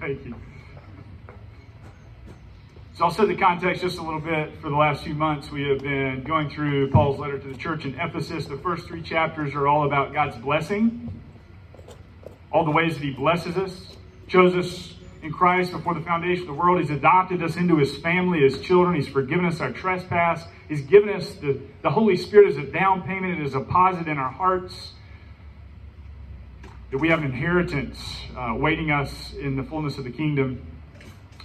Thank you. So I'll set the context just a little bit. For the last few months, we have been going through Paul's letter to the church in Ephesus. The first three chapters are all about God's blessing, all the ways that He blesses us, chose us in Christ before the foundation of the world. He's adopted us into His family as children. He's forgiven us our trespass. He's given us the, the Holy Spirit as a down payment, as a deposit in our hearts. That we have an inheritance uh, waiting us in the fullness of the kingdom.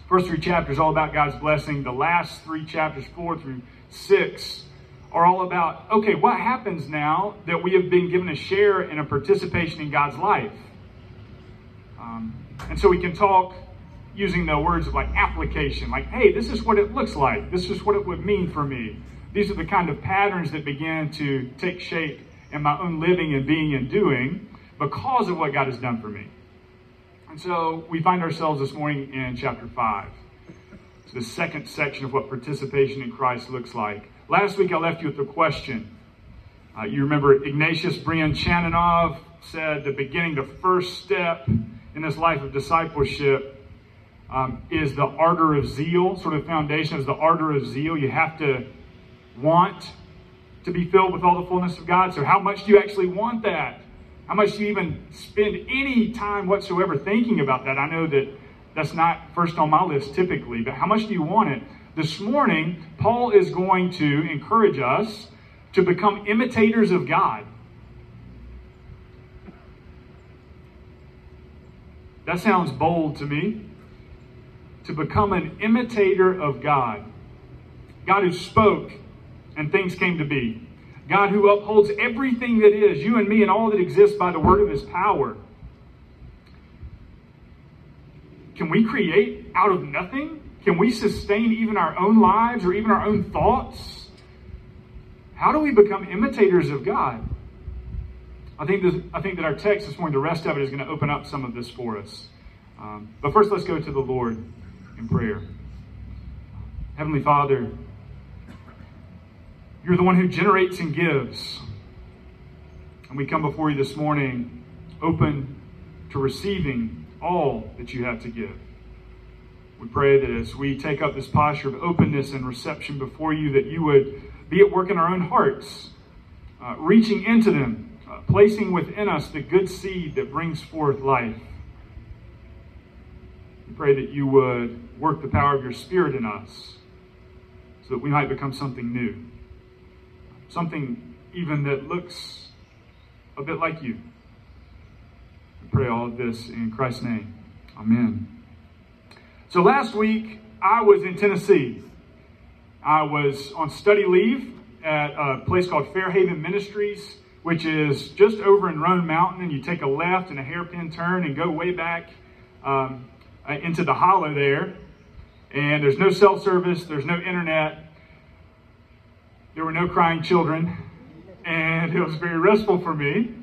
First three chapters all about God's blessing. The last three chapters, four through six, are all about okay, what happens now that we have been given a share and a participation in God's life? Um, and so we can talk using the words of like application, like, hey, this is what it looks like. This is what it would mean for me. These are the kind of patterns that began to take shape in my own living and being and doing because of what God has done for me. And so we find ourselves this morning in chapter 5. It's the second section of what participation in Christ looks like. Last week I left you with the question. Uh, you remember Ignatius Brianchaninov said the beginning, the first step in this life of discipleship um, is the ardor of zeal. Sort of foundation is the ardor of zeal. You have to want to be filled with all the fullness of God. So, how much do you actually want that? How much do you even spend any time whatsoever thinking about that? I know that that's not first on my list typically, but how much do you want it? This morning, Paul is going to encourage us to become imitators of God. That sounds bold to me. To become an imitator of God. God who spoke and things came to be. God who upholds everything that is, you and me, and all that exists by the word of his power. Can we create out of nothing? Can we sustain even our own lives or even our own thoughts? How do we become imitators of God? I think, this, I think that our text this morning, the rest of it is going to open up some of this for us. Um, but first, let's go to the Lord in prayer. Heavenly Father, you're the one who generates and gives. And we come before you this morning open to receiving all that you have to give. We pray that as we take up this posture of openness and reception before you, that you would be at work in our own hearts, uh, reaching into them, uh, placing within us the good seed that brings forth life. We pray that you would work the power of your Spirit in us so that we might become something new something even that looks a bit like you. We pray all of this in Christ's name. Amen. So last week, I was in Tennessee. I was on study leave at a place called Fairhaven Ministries, which is just over in Roan Mountain, and you take a left and a hairpin turn and go way back um, uh, into the hollow there. And there's no cell service, there's no internet, there were no crying children, and it was very restful for me.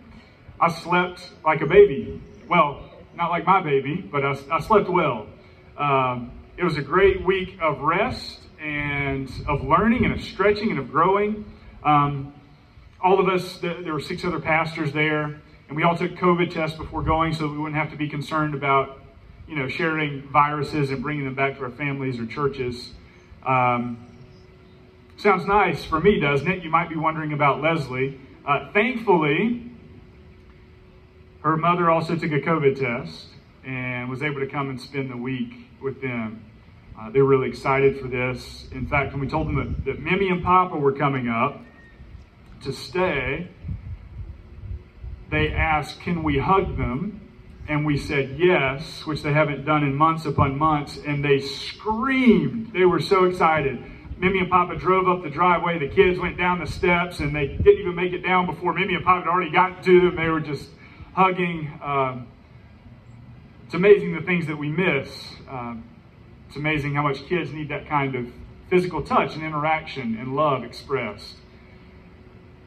I slept like a baby. Well, not like my baby, but I, I slept well. Um, it was a great week of rest and of learning and of stretching and of growing. Um, all of us, there were six other pastors there, and we all took COVID tests before going so we wouldn't have to be concerned about, you know, sharing viruses and bringing them back to our families or churches. Um, Sounds nice for me, doesn't it? You might be wondering about Leslie. Uh, thankfully, her mother also took a COVID test and was able to come and spend the week with them. Uh, they were really excited for this. In fact, when we told them that, that Mimi and Papa were coming up to stay, they asked, Can we hug them? And we said yes, which they haven't done in months upon months. And they screamed. They were so excited. Mimi and Papa drove up the driveway. The kids went down the steps, and they didn't even make it down before Mimi and Papa had already gotten to them. They were just hugging. Um, it's amazing the things that we miss. Um, it's amazing how much kids need that kind of physical touch and interaction and love expressed.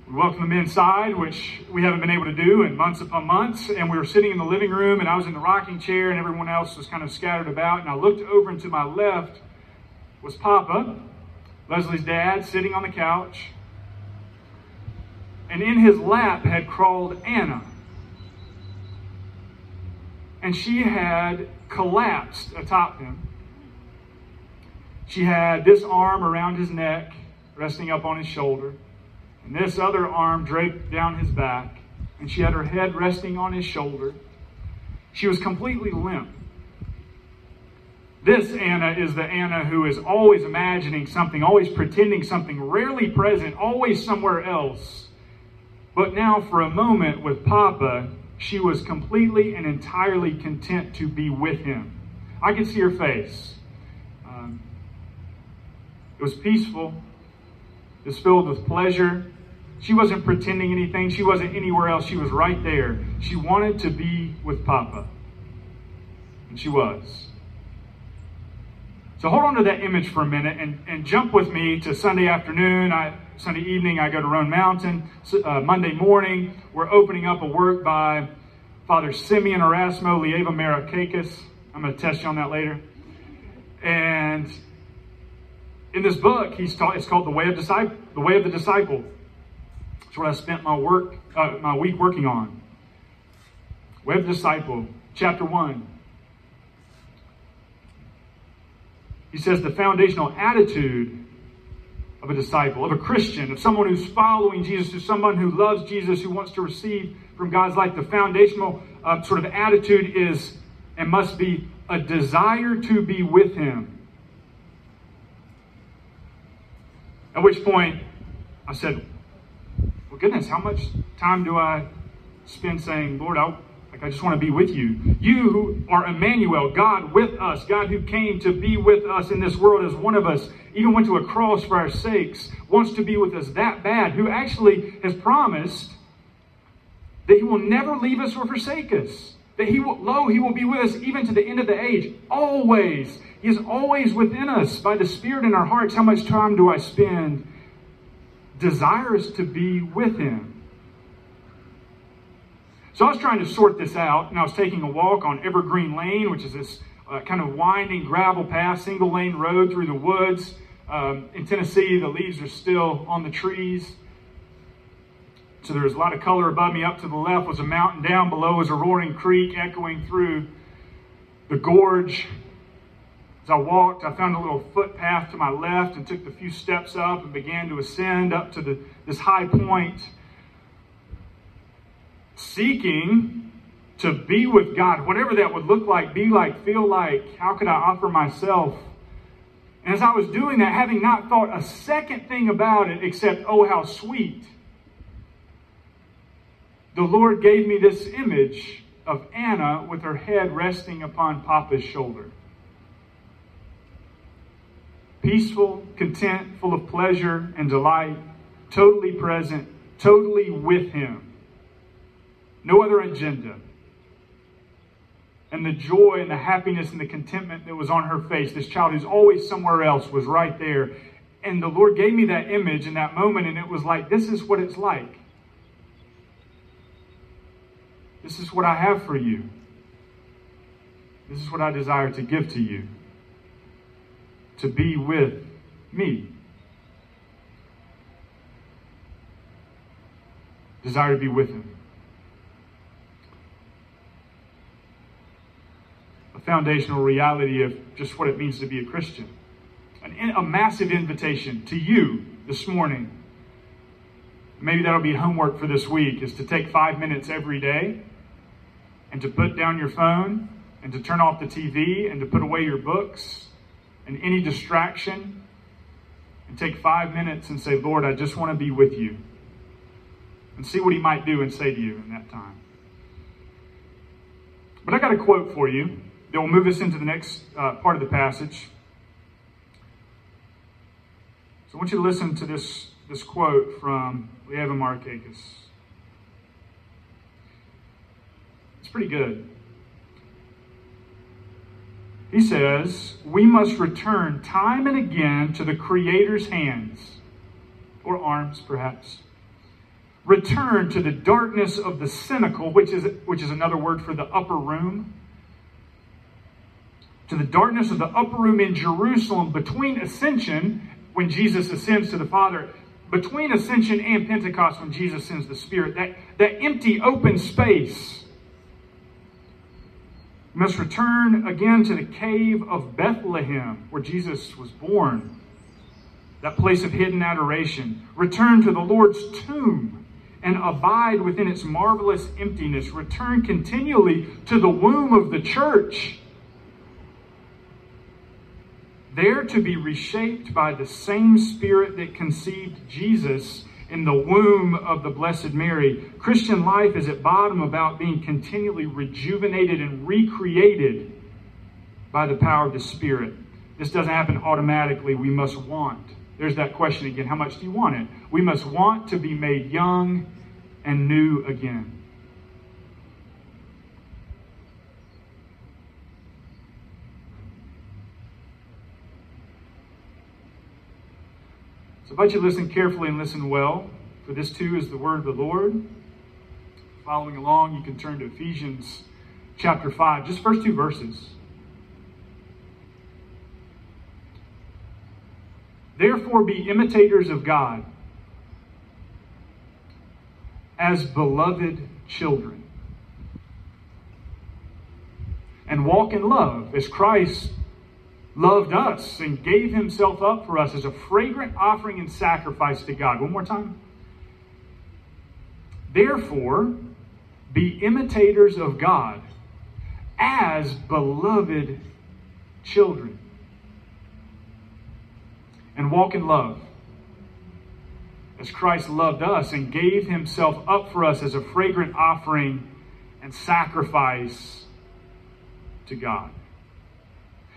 We welcomed them inside, which we haven't been able to do in months upon months. And we were sitting in the living room, and I was in the rocking chair, and everyone else was kind of scattered about. And I looked over, and to my left was Papa, Leslie's dad sitting on the couch, and in his lap had crawled Anna. and she had collapsed atop him. She had this arm around his neck, resting up on his shoulder, and this other arm draped down his back, and she had her head resting on his shoulder. She was completely limp. This Anna is the Anna who is always imagining something, always pretending something, rarely present, always somewhere else. But now, for a moment with Papa, she was completely and entirely content to be with him. I could see her face. Um, it was peaceful, it was filled with pleasure. She wasn't pretending anything, she wasn't anywhere else. She was right there. She wanted to be with Papa. And she was. So hold on to that image for a minute and, and jump with me to Sunday afternoon. I, Sunday evening, I go to Roan Mountain. Uh, Monday morning, we're opening up a work by Father Simeon Erasmo Leiva-Merikakis. I'm going to test you on that later. And in this book, he's taught, it's called the Way of Disciple. The Way of the Disciple. It's what I spent my work, uh, my week working on. Way of Disciple, chapter one. He says the foundational attitude of a disciple, of a Christian, of someone who's following Jesus, of someone who loves Jesus, who wants to receive from God's life, the foundational uh, sort of attitude is and must be a desire to be with Him. At which point I said, Well, goodness, how much time do I spend saying, Lord, I I just want to be with you. You who are Emmanuel, God with us, God who came to be with us in this world as one of us, even went to a cross for our sakes, wants to be with us that bad, who actually has promised that he will never leave us or forsake us. That he will, lo, he will be with us even to the end of the age. Always. He is always within us by the Spirit in our hearts. How much time do I spend desirous to be with him? So I was trying to sort this out, and I was taking a walk on Evergreen Lane, which is this uh, kind of winding gravel path, single lane road through the woods. Um, in Tennessee, the leaves are still on the trees. So there was a lot of color above me. Up to the left was a mountain, down below was a roaring creek echoing through the gorge. As I walked, I found a little footpath to my left and took the few steps up and began to ascend up to the, this high point seeking to be with God, whatever that would look like, be like, feel like, how could I offer myself? And as I was doing that, having not thought a second thing about it except, oh, how sweet, the Lord gave me this image of Anna with her head resting upon Papa's shoulder. Peaceful, content, full of pleasure and delight, totally present, totally with Him no other agenda. And the joy and the happiness and the contentment that was on her face, this child who's always somewhere else, was right there. And the Lord gave me that image in that moment, and it was like, this is what it's like. This is what I have for you. This is what I desire to give to you. To be with me. Desire to be with Him. Foundational reality of just what it means to be a Christian. An, a massive invitation to you this morning. Maybe that'll be homework for this week is to take five minutes every day and to put down your phone and to turn off the TV and to put away your books and any distraction and take five minutes and say, Lord, I just want to be with you. And see what he might do and say to you in that time. But I got a quote for you that will move us into the next uh, part of the passage. So I want you to listen to this, this quote from Leiva-Merikakis. It's pretty good. He says, We must return time and again to the Creator's hands, or arms perhaps. Return to the darkness of the cenacle, which is, which is another word for the upper room to the darkness of the upper room in Jerusalem between ascension, when Jesus ascends to the Father, between ascension and Pentecost, when Jesus sends the Spirit, that, that empty open space must return again to the cave of Bethlehem, where Jesus was born, that place of hidden adoration. Return to the Lord's tomb and abide within its marvelous emptiness. Return continually to the womb of the church, there to be reshaped by the same Spirit that conceived Jesus in the womb of the Blessed Mary. Christian life is at bottom about being continually rejuvenated and recreated by the power of the Spirit. This doesn't happen automatically. We must want. There's that question again how much do you want it? We must want to be made young and new again. So I invite you to listen carefully and listen well, for this too is the word of the Lord. Following along, you can turn to Ephesians chapter 5, just first two verses. Therefore, be imitators of God as beloved children, and walk in love as Christ loved us and gave himself up for us as a fragrant offering and sacrifice to God. One more time. Therefore, be imitators of God as beloved children and walk in love as Christ loved us and gave himself up for us as a fragrant offering and sacrifice to God.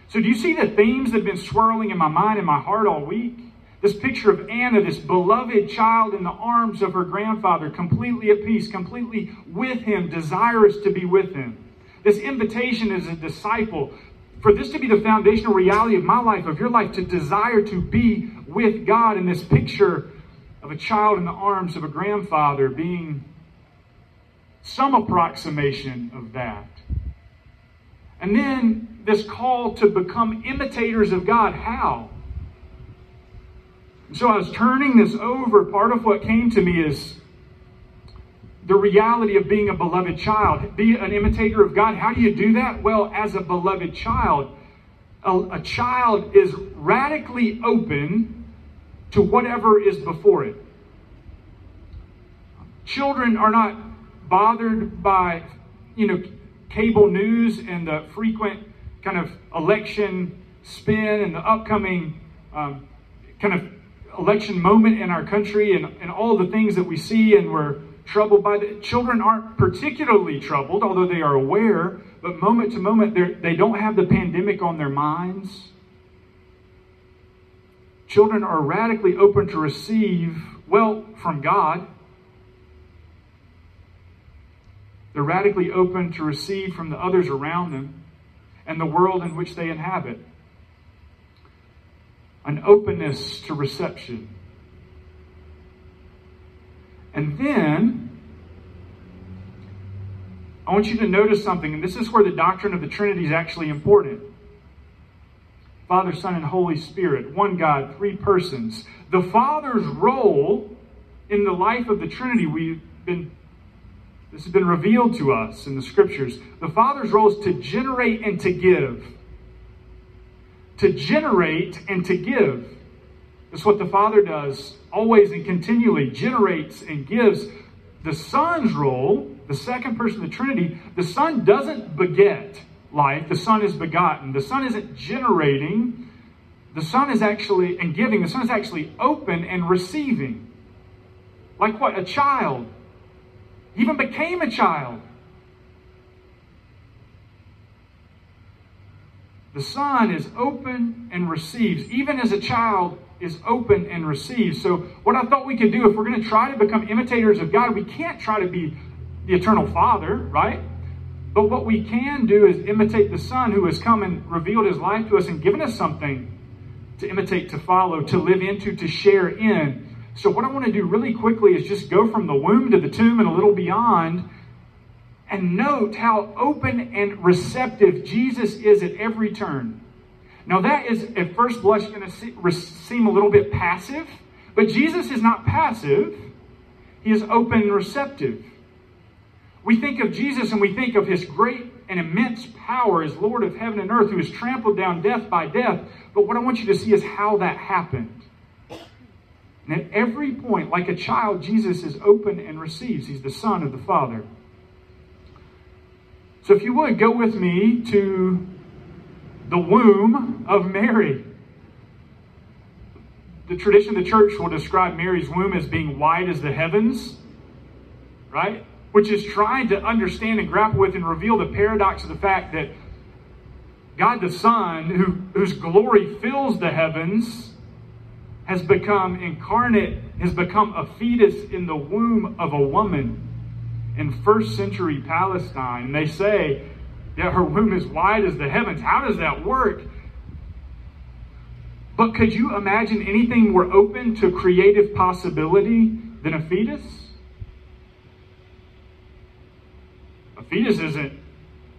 So, do you see the themes that have been swirling in my mind and my heart all week? This picture of Anna, this beloved child in the arms of her grandfather, completely at peace, completely with him, desirous to be with him. This invitation as a disciple, for this to be the foundational reality of my life, of your life, to desire to be with God in this picture of a child in the arms of a grandfather being some approximation of that. And then this call to become imitators of God. How? so I was turning this over. Part of what came to me is the reality of being a beloved child. Be an imitator of God. How do you do that? Well, as a beloved child, a, a child is radically open to whatever is before it. Children are not bothered by, you know, cable news and the frequent kind of election spin and the upcoming um, kind of election moment in our country and, and all the things that we see and we're troubled by. The, children aren't particularly troubled, although they are aware, but moment to moment they don't have the pandemic on their minds. Children are radically open to receive, well, from God They're radically open to receive from the others around them and the world in which they inhabit. An openness to reception. And then, I want you to notice something, and this is where the doctrine of the Trinity is actually important. Father, Son, and Holy Spirit, one God, three persons. The Father's role in the life of the Trinity, we've been this has been revealed to us in the scriptures. The Father's role is to generate and to give. To generate and to give. That's what the Father does always and continually generates and gives. The Son's role, the second person of the Trinity, the Son doesn't beget life, the Son is begotten. The Son isn't generating, the Son is actually, and giving, the Son is actually open and receiving. Like what? A child even became a child. The Son is open and receives, even as a child is open and receives. So, what I thought we could do if we're going to try to become imitators of God, we can't try to be the eternal Father, right? But what we can do is imitate the Son who has come and revealed his life to us and given us something to imitate, to follow, to live into, to share in. So, what I want to do really quickly is just go from the womb to the tomb and a little beyond and note how open and receptive Jesus is at every turn. Now, that is at first blush going to seem a little bit passive, but Jesus is not passive, he is open and receptive. We think of Jesus and we think of his great and immense power as Lord of heaven and earth, who has trampled down death by death. But what I want you to see is how that happened. And at every point, like a child, Jesus is open and receives. He's the Son of the Father. So if you would, go with me to the womb of Mary. The tradition of the church will describe Mary's womb as being wide as the heavens, right? Which is trying to understand and grapple with and reveal the paradox of the fact that God the Son, who, whose glory fills the heavens, has become incarnate, has become a fetus in the womb of a woman in first century Palestine. And they say that her womb is wide as the heavens. How does that work? But could you imagine anything more open to creative possibility than a fetus? A fetus isn't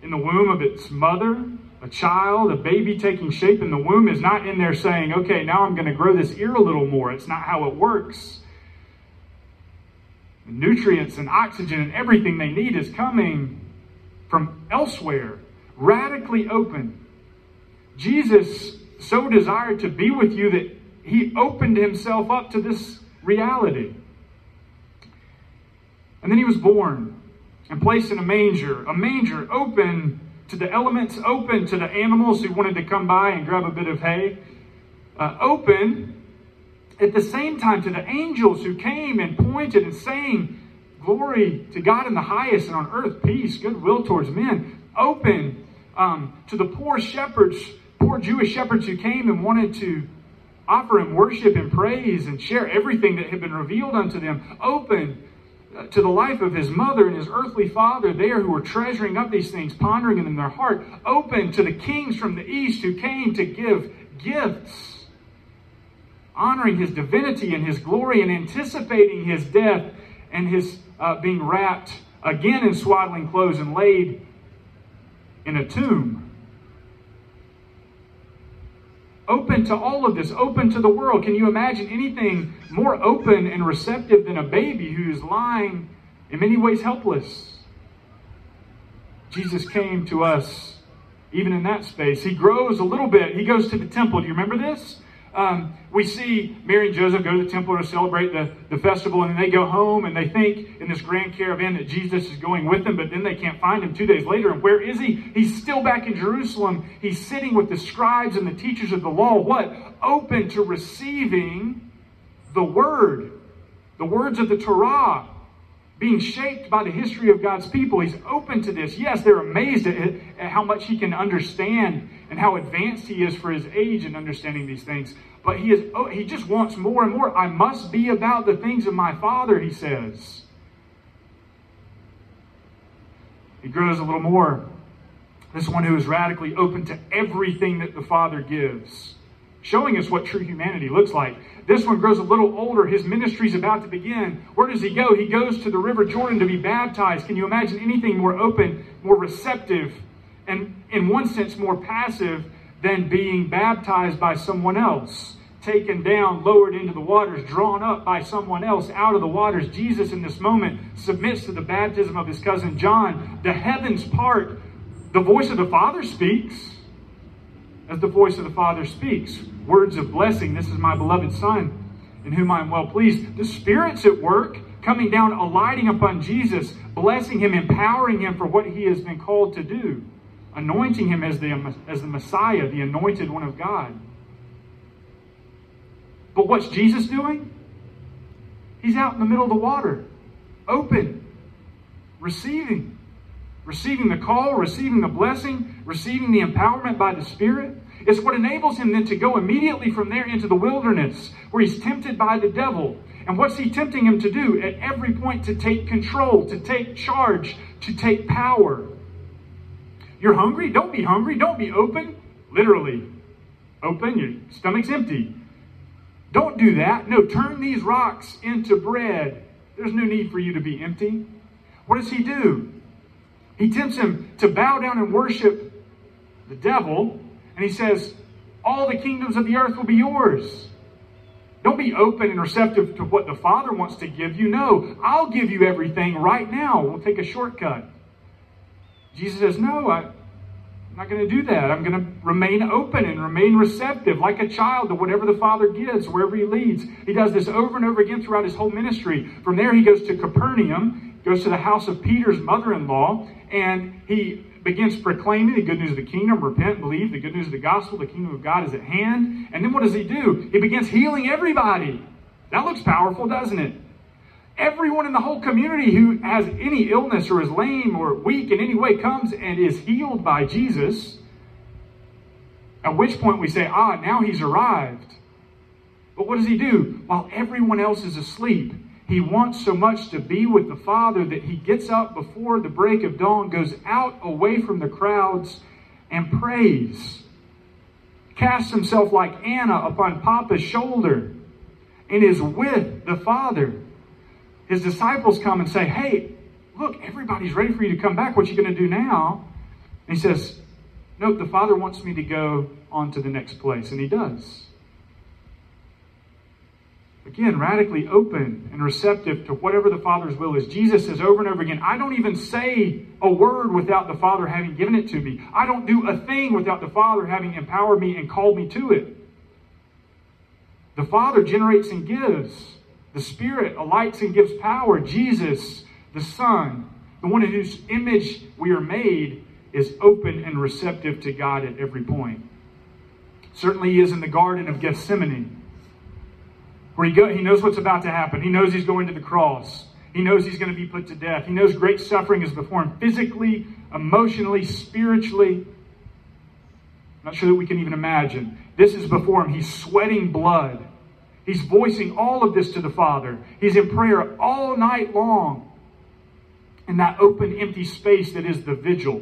in the womb of its mother a child, a baby taking shape in the womb is not in there saying, okay, now I'm going to grow this ear a little more. It's not how it works. The nutrients and oxygen and everything they need is coming from elsewhere, radically open. Jesus so desired to be with you that he opened himself up to this reality. And then he was born and placed in a manger, a manger open to the elements, open to the animals who wanted to come by and grab a bit of hay, uh, open at the same time to the angels who came and pointed and saying, Glory to God in the highest and on earth peace, goodwill towards men. Open um, to the poor shepherds, poor Jewish shepherds who came and wanted to offer him worship and praise and share everything that had been revealed unto them. Open to the life of his mother and his earthly father there who were treasuring up these things, pondering them in their heart, open to the kings from the east who came to give gifts, honoring his divinity and his glory and anticipating his death and his uh, being wrapped again in swaddling clothes and laid in a tomb open to all of this, open to the world. Can you imagine anything more open and receptive than a baby who's lying in many ways helpless? Jesus came to us even in that space. He grows a little bit. He goes to the temple. Do you remember this? Um, we see Mary and Joseph go to the temple to celebrate the, the festival, and then they go home and they think in this grand caravan that Jesus is going with them, but then they can't find him two days later. And where is he? He's still back in Jerusalem. He's sitting with the scribes and the teachers of the law. What? Open to receiving the word, the words of the Torah being shaped by the history of God's people. He's open to this. Yes, they're amazed at, at, how much he can understand and how advanced he is for his age in understanding these things. But he is oh, he just wants more and more. I must be about the things of my Father, he says. He grows a little more. This one who is radically open to everything that the Father gives showing us what true humanity looks like. This one grows a little older. His ministry is about to begin. Where does he go? He goes to the River Jordan to be baptized. Can you imagine anything more open, more receptive, and in one sense more passive than being baptized by someone else? Taken down, lowered into the waters, drawn up by someone else out of the waters. Jesus, in this moment, submits to the baptism of his cousin John. The heavens part. The voice of the Father speaks as the voice of the Father speaks. Words of blessing. This is my beloved Son, in whom I am well pleased. The Spirit's at work, coming down, alighting upon Jesus, blessing him, empowering him for what he has been called to do, anointing him as the, as the Messiah, the anointed one of God. But what's Jesus doing? He's out in the middle of the water, open, receiving receiving the call, receiving the blessing, receiving the empowerment by the Spirit. It's what enables him then to go immediately from there into the wilderness where he's tempted by the devil. And what's he tempting him to do? At every point, to take control, to take charge, to take power. You're hungry? Don't be hungry. Don't be open. Literally, open, your stomach's empty. Don't do that. No, turn these rocks into bread. There's no need for you to be empty. What does he do? He tempts him to bow down and worship the devil, and he says, All the kingdoms of the earth will be yours. Don't be open and receptive to what the Father wants to give you. No, I'll give you everything right now. We'll take a shortcut. Jesus says, No, I, I'm not going to do that. I'm going to remain open and remain receptive like a child to whatever the Father gives, wherever He leads. He does this over and over again throughout His whole ministry. From there, He goes to Capernaum, goes to the house of Peter's mother in law, and He begins proclaiming the good news of the kingdom repent, believe, the good news of the gospel, the kingdom of God is at hand. And then what does He do? He begins healing everybody. That looks powerful, doesn't it? Everyone in the whole community who has any illness or is lame or weak in any way comes and is healed by Jesus. At which point we say, ah, now he's arrived. But what does he do? While everyone else is asleep, he wants so much to be with the Father that he gets up before the break of dawn, goes out away from the crowds, and prays. Casts himself like Anna upon Papa's shoulder and is with the Father his disciples come and say, Hey, look, everybody's ready for you to come back. What you going to do now? And he says, Nope, the Father wants me to go on to the next place. And he does. Again, radically open and receptive to whatever the Father's will is. Jesus says over and over again, I don't even say a word without the Father having given it to me. I don't do a thing without the Father having empowered me and called me to it. The Father generates and gives. The Spirit alights and gives power. Jesus, the Son, the one in whose image we are made, is open and receptive to God at every point. Certainly, he is in the Garden of Gethsemane, where he, go, he knows what's about to happen. He knows he's going to the cross. He knows he's going to be put to death. He knows great suffering is before him physically, emotionally, spiritually. I'm not sure that we can even imagine. This is before him. He's sweating blood. He's voicing all of this to the Father. He's in prayer all night long in that open, empty space that is the vigil.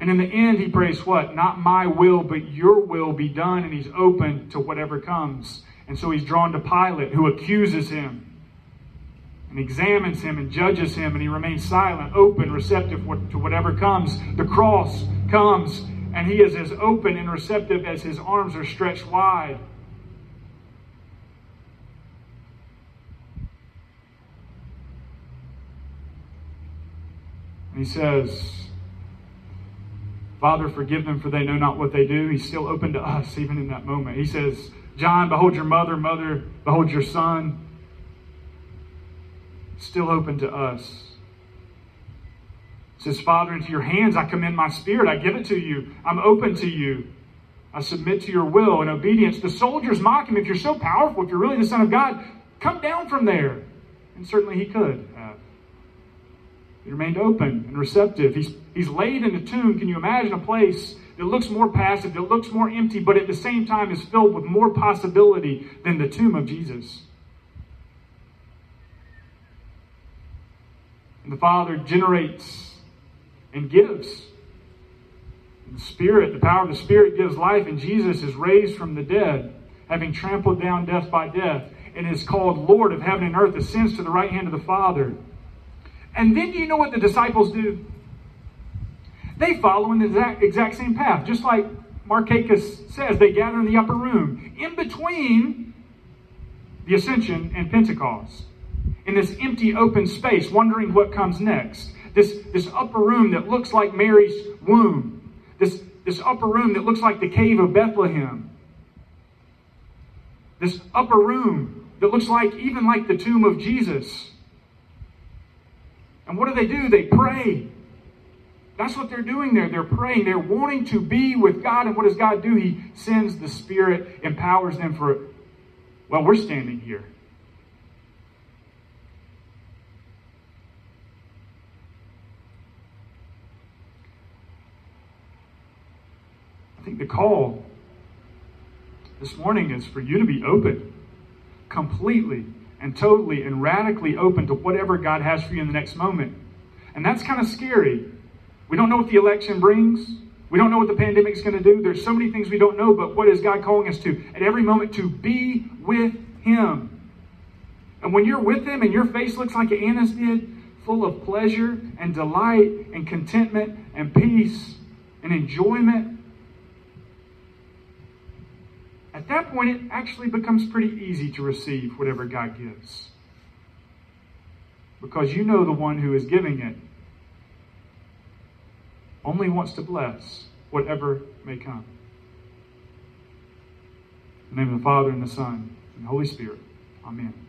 And in the end, he prays, What? Not my will, but your will be done. And he's open to whatever comes. And so he's drawn to Pilate, who accuses him and examines him and judges him. And he remains silent, open, receptive to whatever comes. The cross comes and he is as open and receptive as his arms are stretched wide. And he says, Father, forgive them, for they know not what they do. He's still open to us, even in that moment. He says, John, behold your mother, mother, behold your son. Still open to us says, Father, into your hands I commend my spirit. I give it to you. I'm open to you. I submit to your will and obedience. The soldiers mock him. If you're so powerful, if you're really the Son of God, come down from there. And certainly he could have. He remained open and receptive. He's, he's laid in a tomb. Can you imagine a place that looks more passive, that looks more empty, but at the same time is filled with more possibility than the tomb of Jesus? And the Father generates and gives. The Spirit, the power of the Spirit gives life, and Jesus is raised from the dead, having trampled down death by death, and is called Lord of heaven and earth, ascends to the right hand of the Father. And then you know what the disciples do? They follow in the exact, exact same path, just like Markakis says, they gather in the upper room, in between the ascension and Pentecost, in this empty open space, wondering what comes next this, this upper room that looks like Mary's womb, this, this upper room that looks like the cave of Bethlehem, this upper room that looks like even like the tomb of Jesus. And what do they do? They pray. That's what they're doing there. They're praying. They're wanting to be with God. And what does God do? He sends the Spirit, empowers them for, well, we're standing here. I think the call this morning is for you to be open, completely and totally and radically open to whatever God has for you in the next moment. And that's kind of scary. We don't know what the election brings. We don't know what the pandemic is going to do. There's so many things we don't know, but what is God calling us to? At every moment, to be with Him. And when you're with Him and your face looks like Anna's did, full of pleasure and delight and contentment and peace and enjoyment at that point, it actually becomes pretty easy to receive whatever God gives. Because you know the one who is giving it only wants to bless whatever may come. In the name of the Father, and the Son, and the Holy Spirit. Amen.